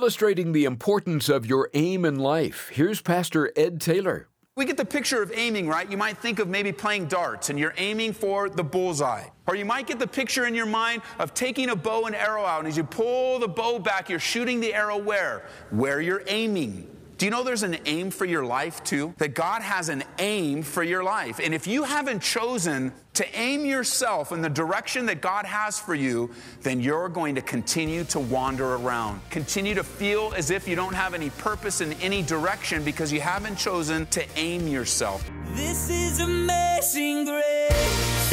Illustrating the importance of your aim in life, here's Pastor Ed Taylor. We get the picture of aiming, right? You might think of maybe playing darts and you're aiming for the bullseye. Or you might get the picture in your mind of taking a bow and arrow out, and as you pull the bow back, you're shooting the arrow where? Where you're aiming. Do you know there's an aim for your life too? That God has an aim for your life. And if you haven't chosen to aim yourself in the direction that God has for you, then you're going to continue to wander around. Continue to feel as if you don't have any purpose in any direction because you haven't chosen to aim yourself. This is amazing grace.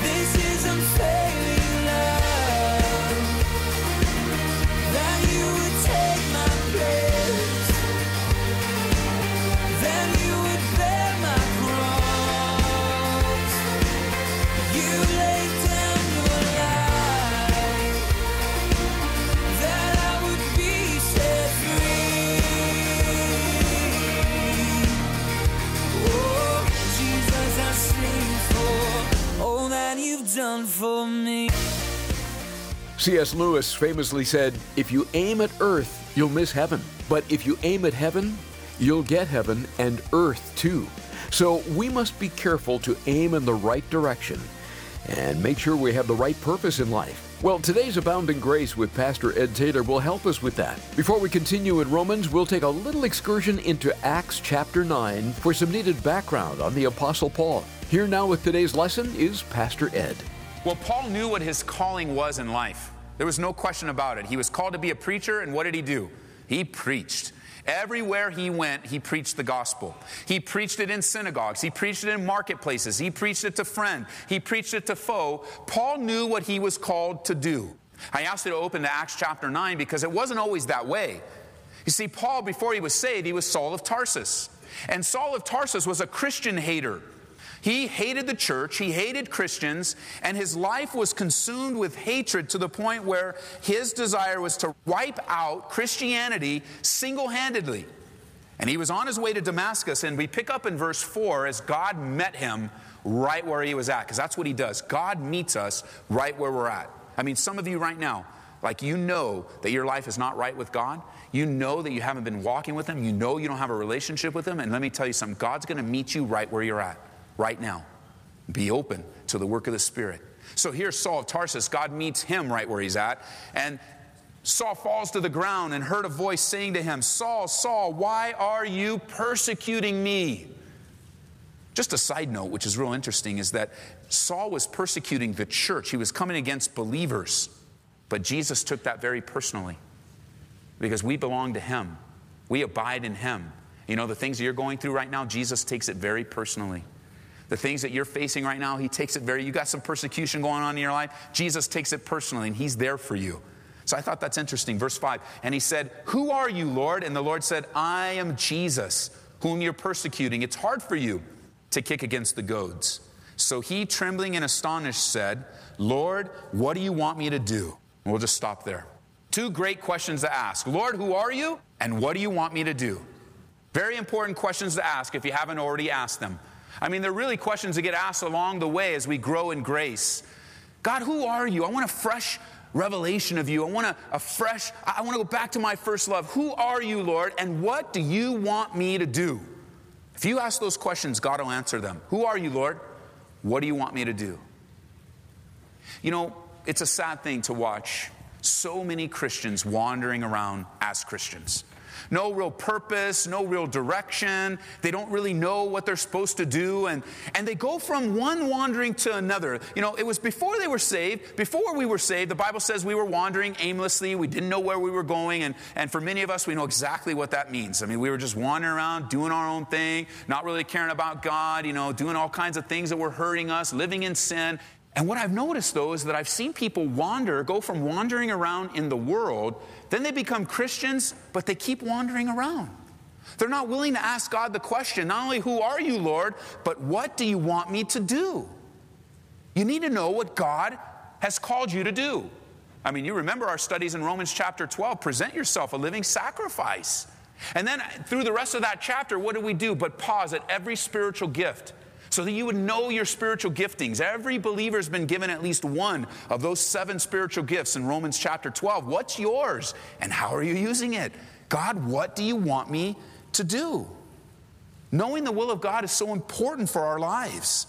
This is take C.S. Lewis famously said, If you aim at earth, you'll miss heaven. But if you aim at heaven, you'll get heaven and earth too. So we must be careful to aim in the right direction and make sure we have the right purpose in life. Well, today's Abounding Grace with Pastor Ed Taylor will help us with that. Before we continue in Romans, we'll take a little excursion into Acts chapter 9 for some needed background on the Apostle Paul. Here now with today's lesson is Pastor Ed. Well, Paul knew what his calling was in life. There was no question about it. He was called to be a preacher, and what did he do? He preached. Everywhere he went, he preached the gospel. He preached it in synagogues. He preached it in marketplaces. He preached it to friend. He preached it to foe. Paul knew what he was called to do. I asked you to open to Acts chapter 9 because it wasn't always that way. You see, Paul, before he was saved, he was Saul of Tarsus. And Saul of Tarsus was a Christian hater. He hated the church, he hated Christians, and his life was consumed with hatred to the point where his desire was to wipe out Christianity single handedly. And he was on his way to Damascus, and we pick up in verse 4 as God met him right where he was at, because that's what he does. God meets us right where we're at. I mean, some of you right now, like you know that your life is not right with God. You know that you haven't been walking with Him. You know you don't have a relationship with Him. And let me tell you something God's going to meet you right where you're at right now. Be open to the work of the Spirit. So here's Saul of Tarsus. God meets him right where he's at. And Saul falls to the ground and heard a voice saying to him, Saul, Saul, why are you persecuting me? Just a side note, which is real interesting, is that Saul was persecuting the church. He was coming against believers. But Jesus took that very personally because we belong to him, we abide in him. You know, the things that you're going through right now, Jesus takes it very personally. The things that you're facing right now, He takes it very, you got some persecution going on in your life, Jesus takes it personally and He's there for you. So I thought that's interesting. Verse 5, and He said, Who are you, Lord? And the Lord said, I am Jesus, whom you're persecuting. It's hard for you to kick against the goads. So he, trembling and astonished, said, Lord, what do you want me to do? And we'll just stop there. Two great questions to ask Lord, who are you? And what do you want me to do? Very important questions to ask if you haven't already asked them. I mean, they're really questions that get asked along the way as we grow in grace. God, who are you? I want a fresh revelation of you. I want a, a fresh, I want to go back to my first love. Who are you, Lord? And what do you want me to do? If you ask those questions, God will answer them. Who are you, Lord? What do you want me to do? You know, it's a sad thing to watch so many Christians wandering around as Christians no real purpose, no real direction. They don't really know what they're supposed to do. And, and they go from one wandering to another. You know, it was before they were saved. Before we were saved, the Bible says we were wandering aimlessly. We didn't know where we were going. And, and for many of us, we know exactly what that means. I mean, we were just wandering around, doing our own thing, not really caring about God, you know, doing all kinds of things that were hurting us, living in sin. And what I've noticed though is that I've seen people wander, go from wandering around in the world, then they become Christians, but they keep wandering around. They're not willing to ask God the question, not only who are you, Lord, but what do you want me to do? You need to know what God has called you to do. I mean, you remember our studies in Romans chapter 12 present yourself a living sacrifice. And then through the rest of that chapter, what do we do but pause at every spiritual gift? So that you would know your spiritual giftings. Every believer has been given at least one of those seven spiritual gifts in Romans chapter 12. What's yours and how are you using it? God, what do you want me to do? Knowing the will of God is so important for our lives.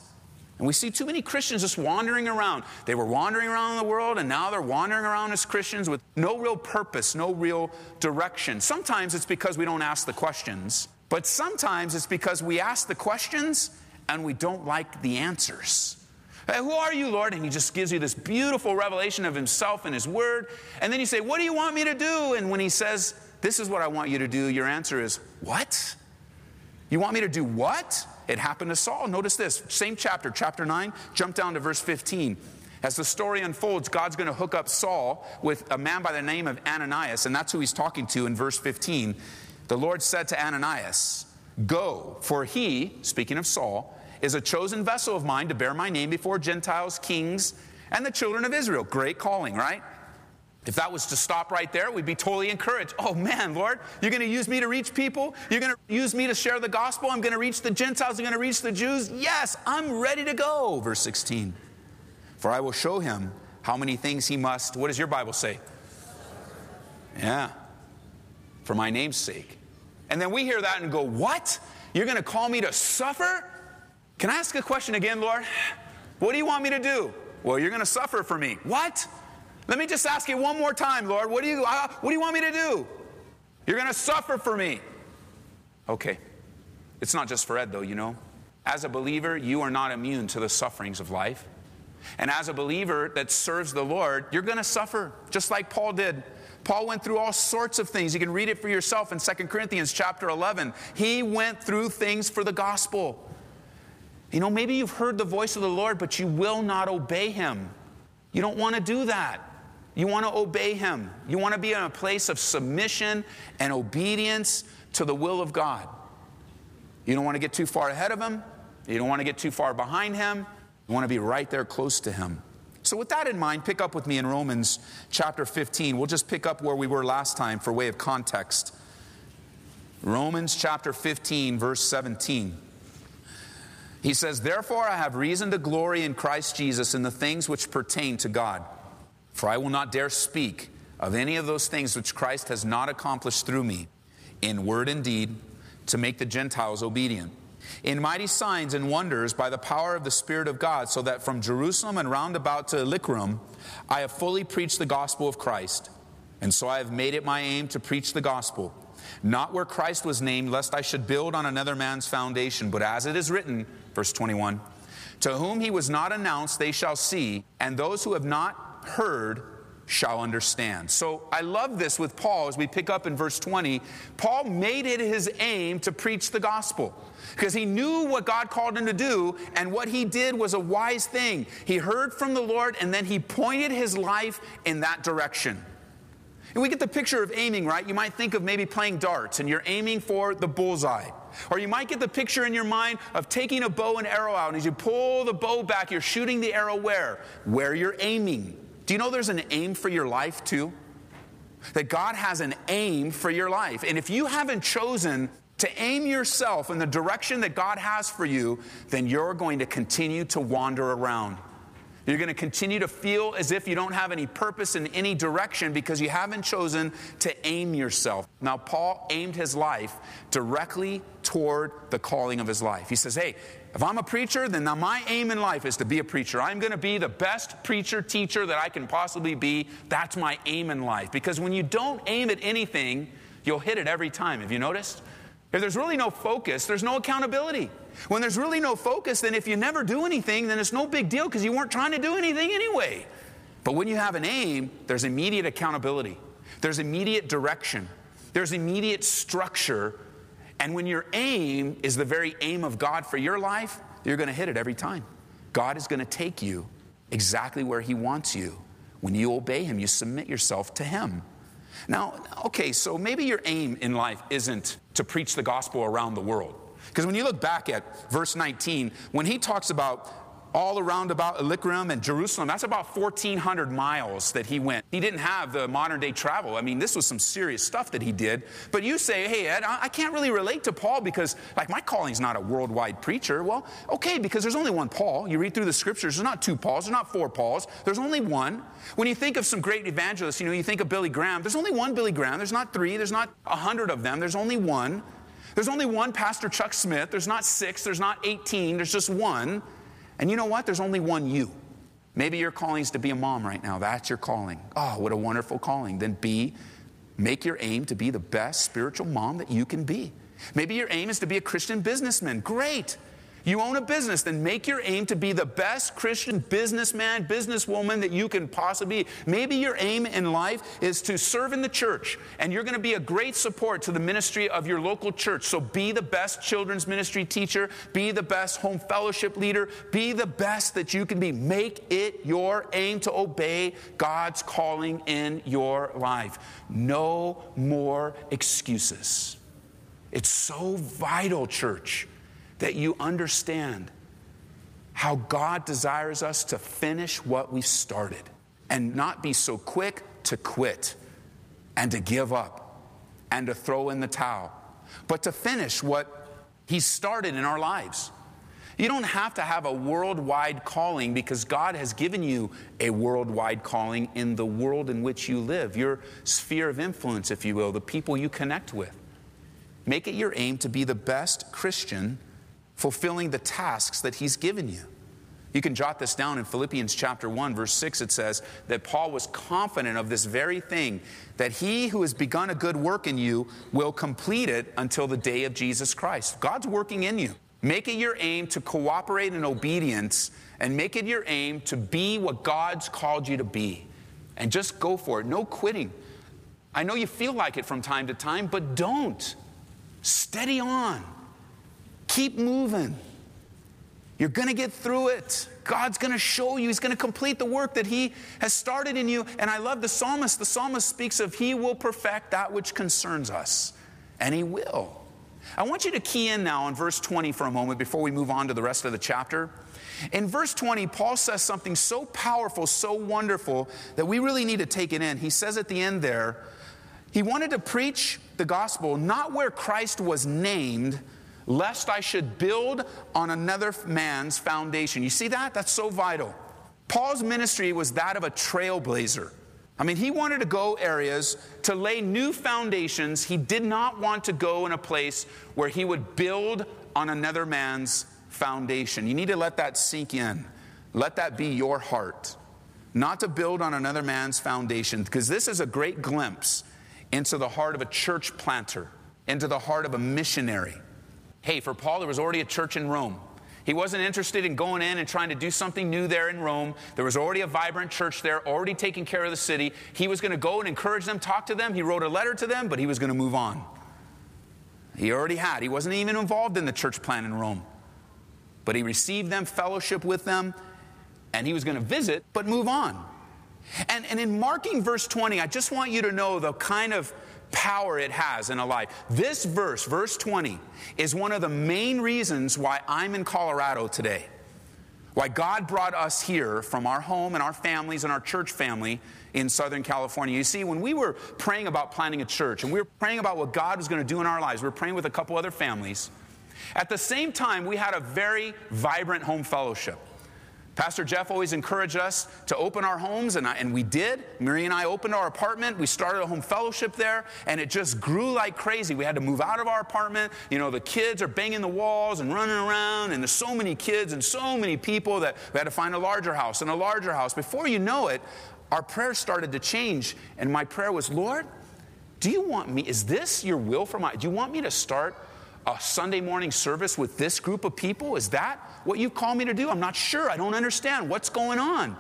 And we see too many Christians just wandering around. They were wandering around in the world, and now they're wandering around as Christians with no real purpose, no real direction. Sometimes it's because we don't ask the questions, but sometimes it's because we ask the questions and we don't like the answers. Hey, who are you, Lord? And he just gives you this beautiful revelation of himself and his word. And then you say, What do you want me to do? And when he says, This is what I want you to do, your answer is, What? You want me to do what? It happened to Saul. Notice this same chapter, chapter 9, jump down to verse 15. As the story unfolds, God's going to hook up Saul with a man by the name of Ananias, and that's who he's talking to in verse 15. The Lord said to Ananias, Go, for he, speaking of Saul, is a chosen vessel of mine to bear my name before Gentiles, kings, and the children of Israel. Great calling, right? If that was to stop right there, we'd be totally encouraged. Oh man, Lord, you're going to use me to reach people? You're going to use me to share the gospel? I'm going to reach the Gentiles? I'm going to reach the Jews? Yes, I'm ready to go. Verse 16. For I will show him how many things he must. What does your Bible say? Yeah, for my name's sake. And then we hear that and go, What? You're going to call me to suffer? Can I ask a question again, Lord? What do you want me to do? Well, you're going to suffer for me. What? Let me just ask you one more time, Lord. What do you, uh, what do you want me to do? You're going to suffer for me. Okay. It's not just for Ed, though, you know. As a believer, you are not immune to the sufferings of life. And as a believer that serves the Lord, you're going to suffer, just like Paul did. Paul went through all sorts of things. You can read it for yourself in 2 Corinthians chapter 11. He went through things for the gospel. You know, maybe you've heard the voice of the Lord, but you will not obey him. You don't want to do that. You want to obey him. You want to be in a place of submission and obedience to the will of God. You don't want to get too far ahead of him. You don't want to get too far behind him. You want to be right there close to him. So, with that in mind, pick up with me in Romans chapter 15. We'll just pick up where we were last time for way of context. Romans chapter 15, verse 17. He says, Therefore I have reason to glory in Christ Jesus in the things which pertain to God. For I will not dare speak of any of those things which Christ has not accomplished through me, in word and deed, to make the Gentiles obedient. In mighty signs and wonders by the power of the Spirit of God, so that from Jerusalem and round about to Illyricum I have fully preached the gospel of Christ. And so I have made it my aim to preach the gospel, not where Christ was named, lest I should build on another man's foundation, but as it is written, Verse 21 To whom he was not announced, they shall see, and those who have not heard shall understand. So I love this with Paul as we pick up in verse 20. Paul made it his aim to preach the gospel because he knew what God called him to do, and what he did was a wise thing. He heard from the Lord, and then he pointed his life in that direction. And we get the picture of aiming, right? You might think of maybe playing darts and you're aiming for the bullseye. Or you might get the picture in your mind of taking a bow and arrow out, and as you pull the bow back, you're shooting the arrow where? Where you're aiming. Do you know there's an aim for your life too? That God has an aim for your life. And if you haven't chosen to aim yourself in the direction that God has for you, then you're going to continue to wander around. You're going to continue to feel as if you don't have any purpose in any direction because you haven't chosen to aim yourself. Now, Paul aimed his life directly toward the calling of his life. He says, Hey, if I'm a preacher, then my aim in life is to be a preacher. I'm going to be the best preacher, teacher that I can possibly be. That's my aim in life. Because when you don't aim at anything, you'll hit it every time. Have you noticed? If there's really no focus, there's no accountability. When there's really no focus, then if you never do anything, then it's no big deal because you weren't trying to do anything anyway. But when you have an aim, there's immediate accountability, there's immediate direction, there's immediate structure. And when your aim is the very aim of God for your life, you're going to hit it every time. God is going to take you exactly where He wants you. When you obey Him, you submit yourself to Him. Now, okay, so maybe your aim in life isn't to preach the gospel around the world. Because when you look back at verse 19, when he talks about all around about Illyricum and Jerusalem. That's about 1,400 miles that he went. He didn't have the modern day travel. I mean, this was some serious stuff that he did. But you say, hey, Ed, I can't really relate to Paul because, like, my calling's not a worldwide preacher. Well, okay, because there's only one Paul. You read through the scriptures, there's not two Pauls, there's not four Pauls, there's only one. When you think of some great evangelists, you know, you think of Billy Graham, there's only one Billy Graham. There's not three, there's not a hundred of them, there's only one. There's only one Pastor Chuck Smith, there's not six, there's not 18, there's just one. And you know what? There's only one you. Maybe your calling is to be a mom right now. That's your calling. Oh, what a wonderful calling. Then be, make your aim to be the best spiritual mom that you can be. Maybe your aim is to be a Christian businessman. Great. You own a business, then make your aim to be the best Christian businessman, businesswoman that you can possibly be. Maybe your aim in life is to serve in the church, and you're going to be a great support to the ministry of your local church. So be the best children's ministry teacher, be the best home fellowship leader, be the best that you can be. Make it your aim to obey God's calling in your life. No more excuses. It's so vital, church that you understand how God desires us to finish what we started and not be so quick to quit and to give up and to throw in the towel, but to finish what He started in our lives. You don't have to have a worldwide calling because God has given you a worldwide calling in the world in which you live, your sphere of influence, if you will, the people you connect with. Make it your aim to be the best Christian fulfilling the tasks that he's given you. You can jot this down in Philippians chapter 1, verse 6. It says that Paul was confident of this very thing that he who has begun a good work in you will complete it until the day of Jesus Christ. God's working in you. Make it your aim to cooperate in obedience and make it your aim to be what God's called you to be. And just go for it. No quitting. I know you feel like it from time to time, but don't. Steady on. Keep moving. You're going to get through it. God's going to show you. He's going to complete the work that He has started in you. And I love the psalmist. The psalmist speaks of He will perfect that which concerns us. And He will. I want you to key in now on verse 20 for a moment before we move on to the rest of the chapter. In verse 20, Paul says something so powerful, so wonderful, that we really need to take it in. He says at the end there, he wanted to preach the gospel not where Christ was named, lest I should build on another man's foundation. You see that? That's so vital. Paul's ministry was that of a trailblazer. I mean, he wanted to go areas to lay new foundations. He did not want to go in a place where he would build on another man's foundation. You need to let that sink in. Let that be your heart. Not to build on another man's foundation, because this is a great glimpse into the heart of a church planter, into the heart of a missionary. Hey, for Paul, there was already a church in Rome. He wasn't interested in going in and trying to do something new there in Rome. There was already a vibrant church there, already taking care of the city. He was going to go and encourage them, talk to them. He wrote a letter to them, but he was going to move on. He already had. He wasn't even involved in the church plan in Rome. But he received them, fellowship with them, and he was going to visit, but move on. And, and in marking verse 20, I just want you to know the kind of power it has in a life. This verse, verse 20, is one of the main reasons why I'm in Colorado today. Why God brought us here from our home and our families and our church family in Southern California. You see, when we were praying about planting a church and we were praying about what God was going to do in our lives, we were praying with a couple other families. At the same time, we had a very vibrant home fellowship. Pastor Jeff always encouraged us to open our homes, and, I, and we did. Marie and I opened our apartment. We started a home fellowship there, and it just grew like crazy. We had to move out of our apartment. You know, the kids are banging the walls and running around, and there's so many kids and so many people that we had to find a larger house and a larger house. Before you know it, our prayers started to change, and my prayer was, Lord, do you want me, is this your will for my, do you want me to start a Sunday morning service with this group of people? Is that what you call me to do? I'm not sure. I don't understand. What's going on?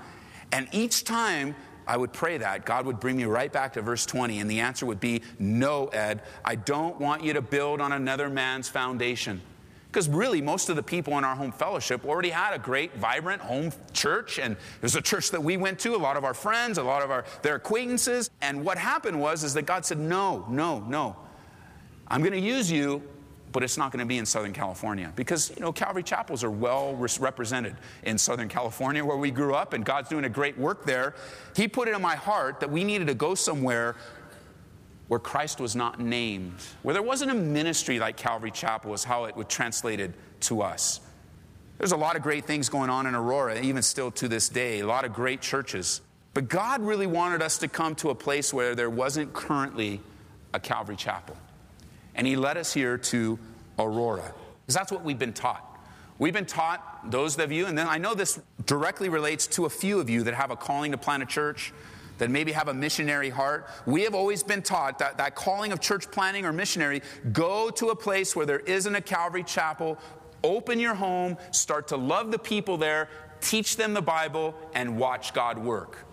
And each time I would pray that, God would bring me right back to verse 20, and the answer would be no, Ed, I don't want you to build on another man's foundation. Because really, most of the people in our home fellowship already had a great, vibrant home church, and it was a church that we went to, a lot of our friends, a lot of our, their acquaintances. And what happened was is that God said, No, no, no. I'm going to use you but it's not going to be in Southern California because, you know, Calvary chapels are well represented in Southern California where we grew up and God's doing a great work there. He put it in my heart that we needed to go somewhere where Christ was not named, where there wasn't a ministry like Calvary Chapel, is how it would translated to us. There's a lot of great things going on in Aurora, even still to this day, a lot of great churches. But God really wanted us to come to a place where there wasn't currently a Calvary Chapel. And He led us here to Aurora, because that's what we've been taught. We've been taught, those of you, and then I know this directly relates to a few of you that have a calling to plant a church that maybe have a missionary heart. We have always been taught that that calling of church planting or missionary, go to a place where there isn't a Calvary chapel, open your home, start to love the people there, teach them the Bible, and watch God work.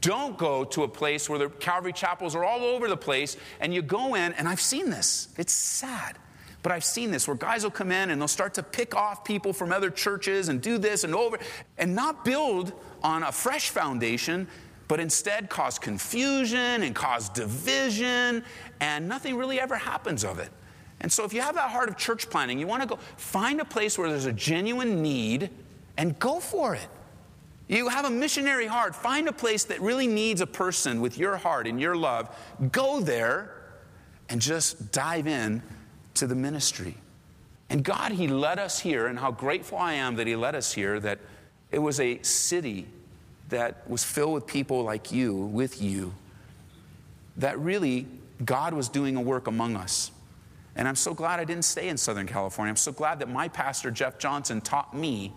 Don't go to a place where the Calvary chapels are all over the place and you go in, and I've seen this. It's sad. But I've seen this where guys will come in and they'll start to pick off people from other churches and do this and over and not build on a fresh foundation but instead cause confusion and cause division, and nothing really ever happens of it. And so, if you have that heart of church planting, you want to go find a place where there's a genuine need and go for it. You have a missionary heart, find a place that really needs a person with your heart and your love. Go there and just dive in to the ministry. And God, He led us here, and how grateful I am that He led us here, that it was a city that was filled with people like you, with you, that really God was doing a work among us. And I'm so glad I didn't stay in Southern California. I'm so glad that my pastor, Jeff Johnson, taught me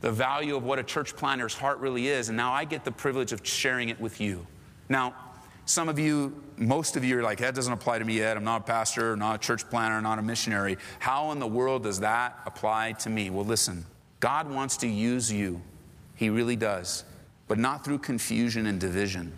the value of what a church planter's heart really is. And now I get the privilege of sharing it with you. Now, some of you, most of you are like, that doesn't apply to me yet. I'm not a pastor, not a church planter, not a missionary. How in the world does that apply to me? Well, listen, God wants to use you. He really does but not through confusion and division.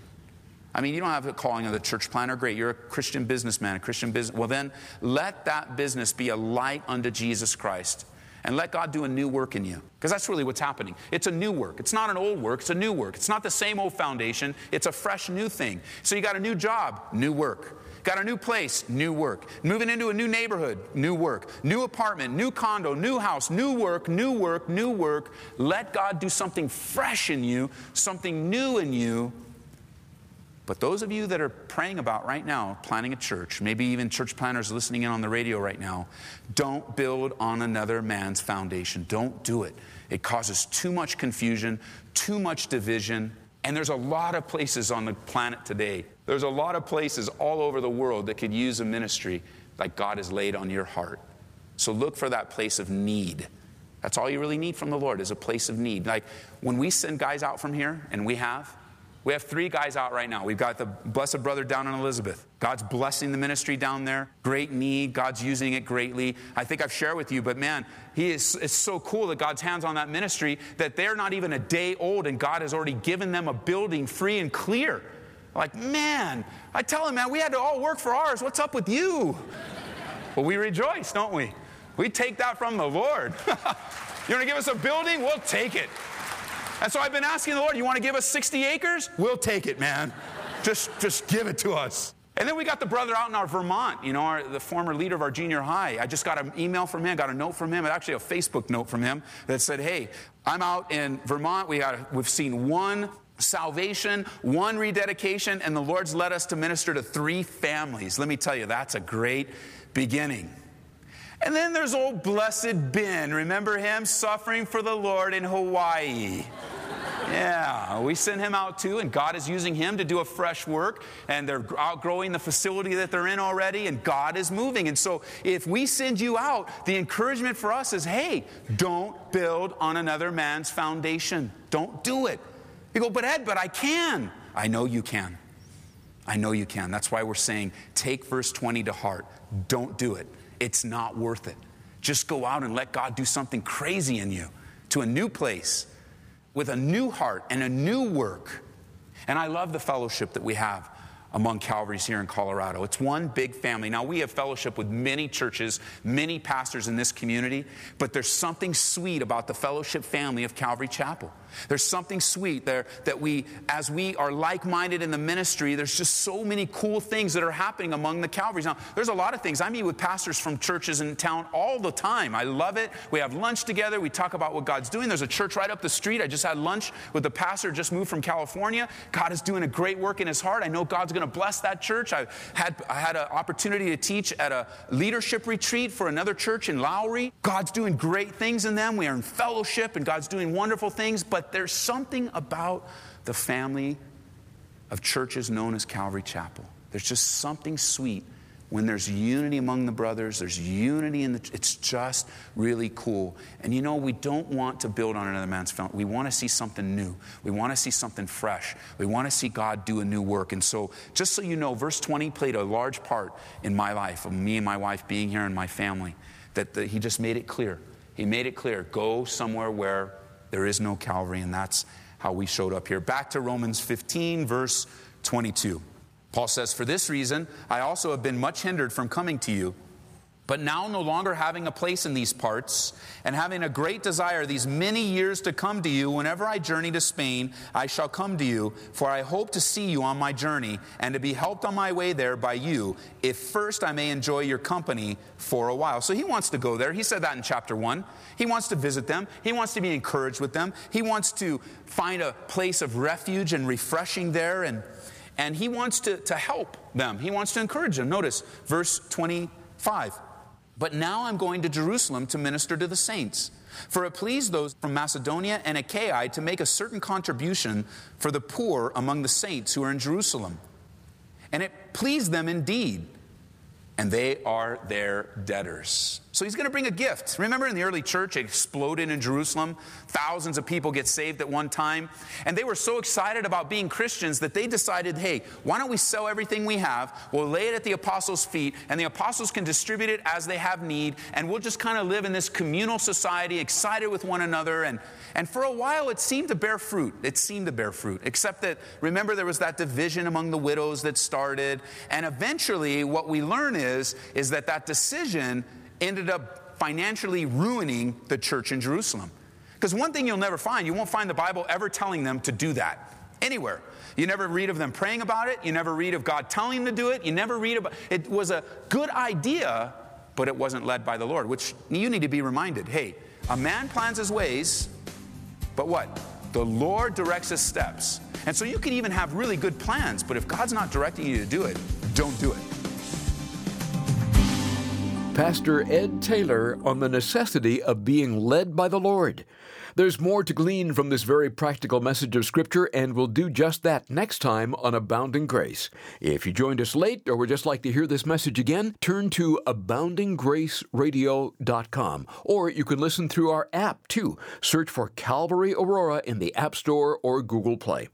I mean, you don't have a calling of the church planner. Great, you're a Christian businessman, a Christian business. Well, then let that business be a light unto Jesus Christ. And let God do a new work in you. Because that's really what's happening. It's a new work. It's not an old work, it's a new work. It's not the same old foundation, it's a fresh new thing. So you got a new job, new work. Got a new place, new work. Moving into a new neighborhood, new work. New apartment, new condo, new house, new work, new work, new work. Let God do something fresh in you, something new in you. But those of you that are praying about right now, planning a church, maybe even church planters listening in on the radio right now, don't build on another man's foundation. Don't do it. It causes too much confusion, too much division. And there's a lot of places on the planet today there's a lot of places all over the world that could use a ministry like God has laid on your heart. So look for that place of need. That's all you really need from the Lord is a place of need. Like when we send guys out from here, and we have, we have three guys out right now. We've got the blessed brother down in Elizabeth. God's blessing the ministry down there. Great need. God's using it greatly. I think I've shared with you, but man, he is, it's so cool that God's hands on that ministry that they're not even a day old and God has already given them a building free and clear. Like, man, I tell him, man, we had to all work for ours. What's up with you? well, we rejoice, don't we? We take that from the Lord. you want to give us a building? We'll take it. And so I've been asking the Lord, you want to give us 60 acres? We'll take it, man. Just, just give it to us. And then we got the brother out in our Vermont, you know, our, the former leader of our junior high. I just got an email from him, got a note from him, actually a Facebook note from him that said, "Hey, I'm out in Vermont. We got, we've seen one salvation, one rededication, and the Lord's led us to minister to three families. Let me tell you, that's a great beginning. And then there's old blessed Ben. Remember him suffering for the Lord in Hawaii? Yeah, we sent him out too, and God is using him to do a fresh work, and they're outgrowing the facility that they're in already, and God is moving. And so, if we send you out, the encouragement for us is hey, don't build on another man's foundation. Don't do it. You go, but Ed, but I can. I know you can. I know you can. That's why we're saying take verse 20 to heart. Don't do it. It's not worth it. Just go out and let God do something crazy in you to a new place with a new heart and a new work. And I love the fellowship that we have among Calvaries here in Colorado. It's one big family. Now, we have fellowship with many churches, many pastors in this community, but there's something sweet about the fellowship family of Calvary Chapel. There's something sweet there that we, as we are like minded in the ministry, there's just so many cool things that are happening among the Calvaries. Now, there's a lot of things. I meet with pastors from churches in town all the time. I love it. We have lunch together. We talk about what God's doing. There's a church right up the street. I just had lunch with the pastor, just moved from California. God is doing a great work in his heart. I know God's going to bless that church. I had, I had an opportunity to teach at a leadership retreat for another church in Lowry. God's doing great things in them. We are in fellowship, and God's doing wonderful things. But there's something about the family of churches known as Calvary Chapel. There's just something sweet when there's unity among the brothers, there's unity in the, it's just really cool. And you know, we don't want to build on another man's foundation. We want to see something new. We want to see something fresh. We want to see God do a new work. And so, just so you know, verse 20 played a large part in my life, of me and my wife being here and my family, that the, he just made it clear. He made it clear go somewhere where there is no Calvary, and that's how we showed up here. Back to Romans 15, verse 22. Paul says, For this reason, I also have been much hindered from coming to you. But now, no longer having a place in these parts, and having a great desire these many years to come to you, whenever I journey to Spain, I shall come to you, for I hope to see you on my journey, and to be helped on my way there by you, if first I may enjoy your company for a while. So he wants to go there. He said that in chapter one. He wants to visit them, he wants to be encouraged with them, he wants to find a place of refuge and refreshing there, and, and he wants to, to help them. He wants to encourage them. Notice verse 25. But now I'm going to Jerusalem to minister to the saints. For it pleased those from Macedonia and Achaia to make a certain contribution for the poor among the saints who are in Jerusalem. And it pleased them indeed, and they are their debtors. So he's going to bring a gift. Remember in the early church, it exploded in Jerusalem. Thousands of people get saved at one time. And they were so excited about being Christians that they decided, hey, why don't we sell everything we have? We'll lay it at the apostles' feet, and the apostles can distribute it as they have need. And we'll just kind of live in this communal society, excited with one another. And, and for a while, it seemed to bear fruit. It seemed to bear fruit. Except that, remember, there was that division among the widows that started. And eventually, what we learn is, is that that decision ended up financially ruining the church in Jerusalem. Because one thing you'll never find, you won't find the Bible ever telling them to do that anywhere. You never read of them praying about it. You never read of God telling them to do it. You never read about it. was a good idea, but it wasn't led by the Lord, which you need to be reminded hey, a man plans his ways, but what? The Lord directs his steps. And so you can even have really good plans, but if God's not directing you to do it, don't do it. Pastor Ed Taylor on the necessity of being led by the Lord. There's more to glean from this very practical message of Scripture, and we'll do just that next time on Abounding Grace. If you joined us late or would just like to hear this message again, turn to aboundinggraceradio.com, or you can listen through our app too. Search for Calvary Aurora in the App Store or Google Play.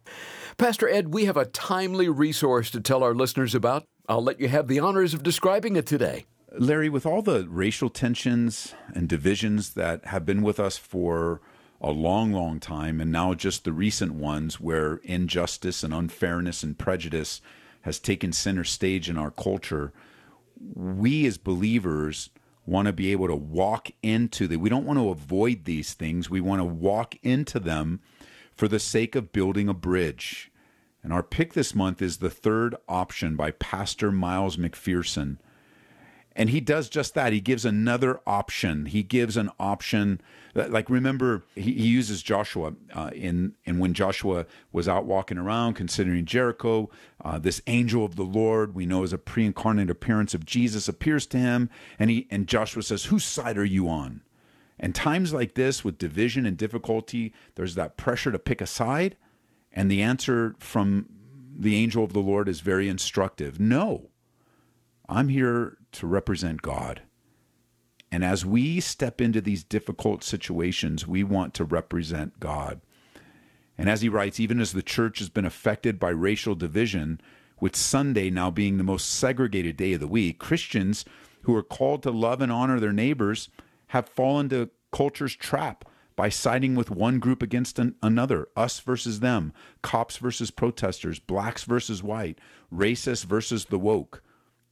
Pastor Ed, we have a timely resource to tell our listeners about. I'll let you have the honors of describing it today. Larry, with all the racial tensions and divisions that have been with us for a long, long time, and now just the recent ones where injustice and unfairness and prejudice has taken center stage in our culture, we as believers want to be able to walk into the we don't want to avoid these things. We want to walk into them for the sake of building a bridge. And our pick this month is the third option by pastor miles mcpherson and he does just that. He gives another option. He gives an option. Like remember he, he uses joshua uh, in and when joshua was out walking around considering jericho uh, this angel of the lord we know as a pre-incarnate appearance of jesus appears to him and he and joshua says whose side are you on? And times like this with division and difficulty there's that pressure to pick a side and the answer from the angel of the lord is very instructive. No i'm here to represent God. And as we step into these difficult situations, we want to represent God. And as he writes, even as the church has been affected by racial division, with Sunday now being the most segregated day of the week, Christians who are called to love and honor their neighbors have fallen to culture's trap by siding with one group against an, another, us versus them, cops versus protesters, blacks versus white, racists versus the woke.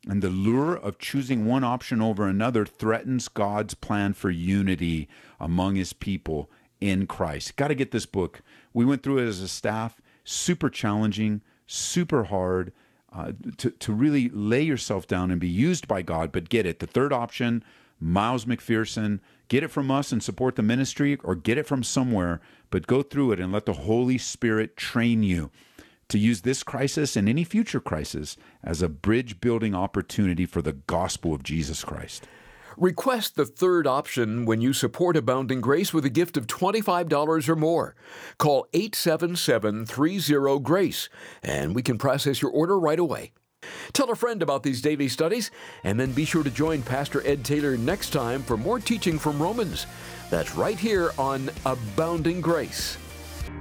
And the lure of choosing one option over another threatens God's plan for unity among his people in Christ. Got to get this book. We went through it as a staff, super challenging, super hard. Uh, to, to really lay yourself down and be used by God, but get it. The third option, Miles McPherson, get it from us and support the ministry, or get it from somewhere, but go through it and let the Holy Spirit train you to use this crisis and any future crisis as a bridge building opportunity for the gospel of Jesus Christ. Request the third option when you support Abounding Grace with a gift of $25 or more. Call 877 30 GRACE and we can process your order right away. Tell a friend about these daily studies, and then be sure to join Pastor Ed Taylor next time for more teaching from Romans. That's right here on Abounding Grace.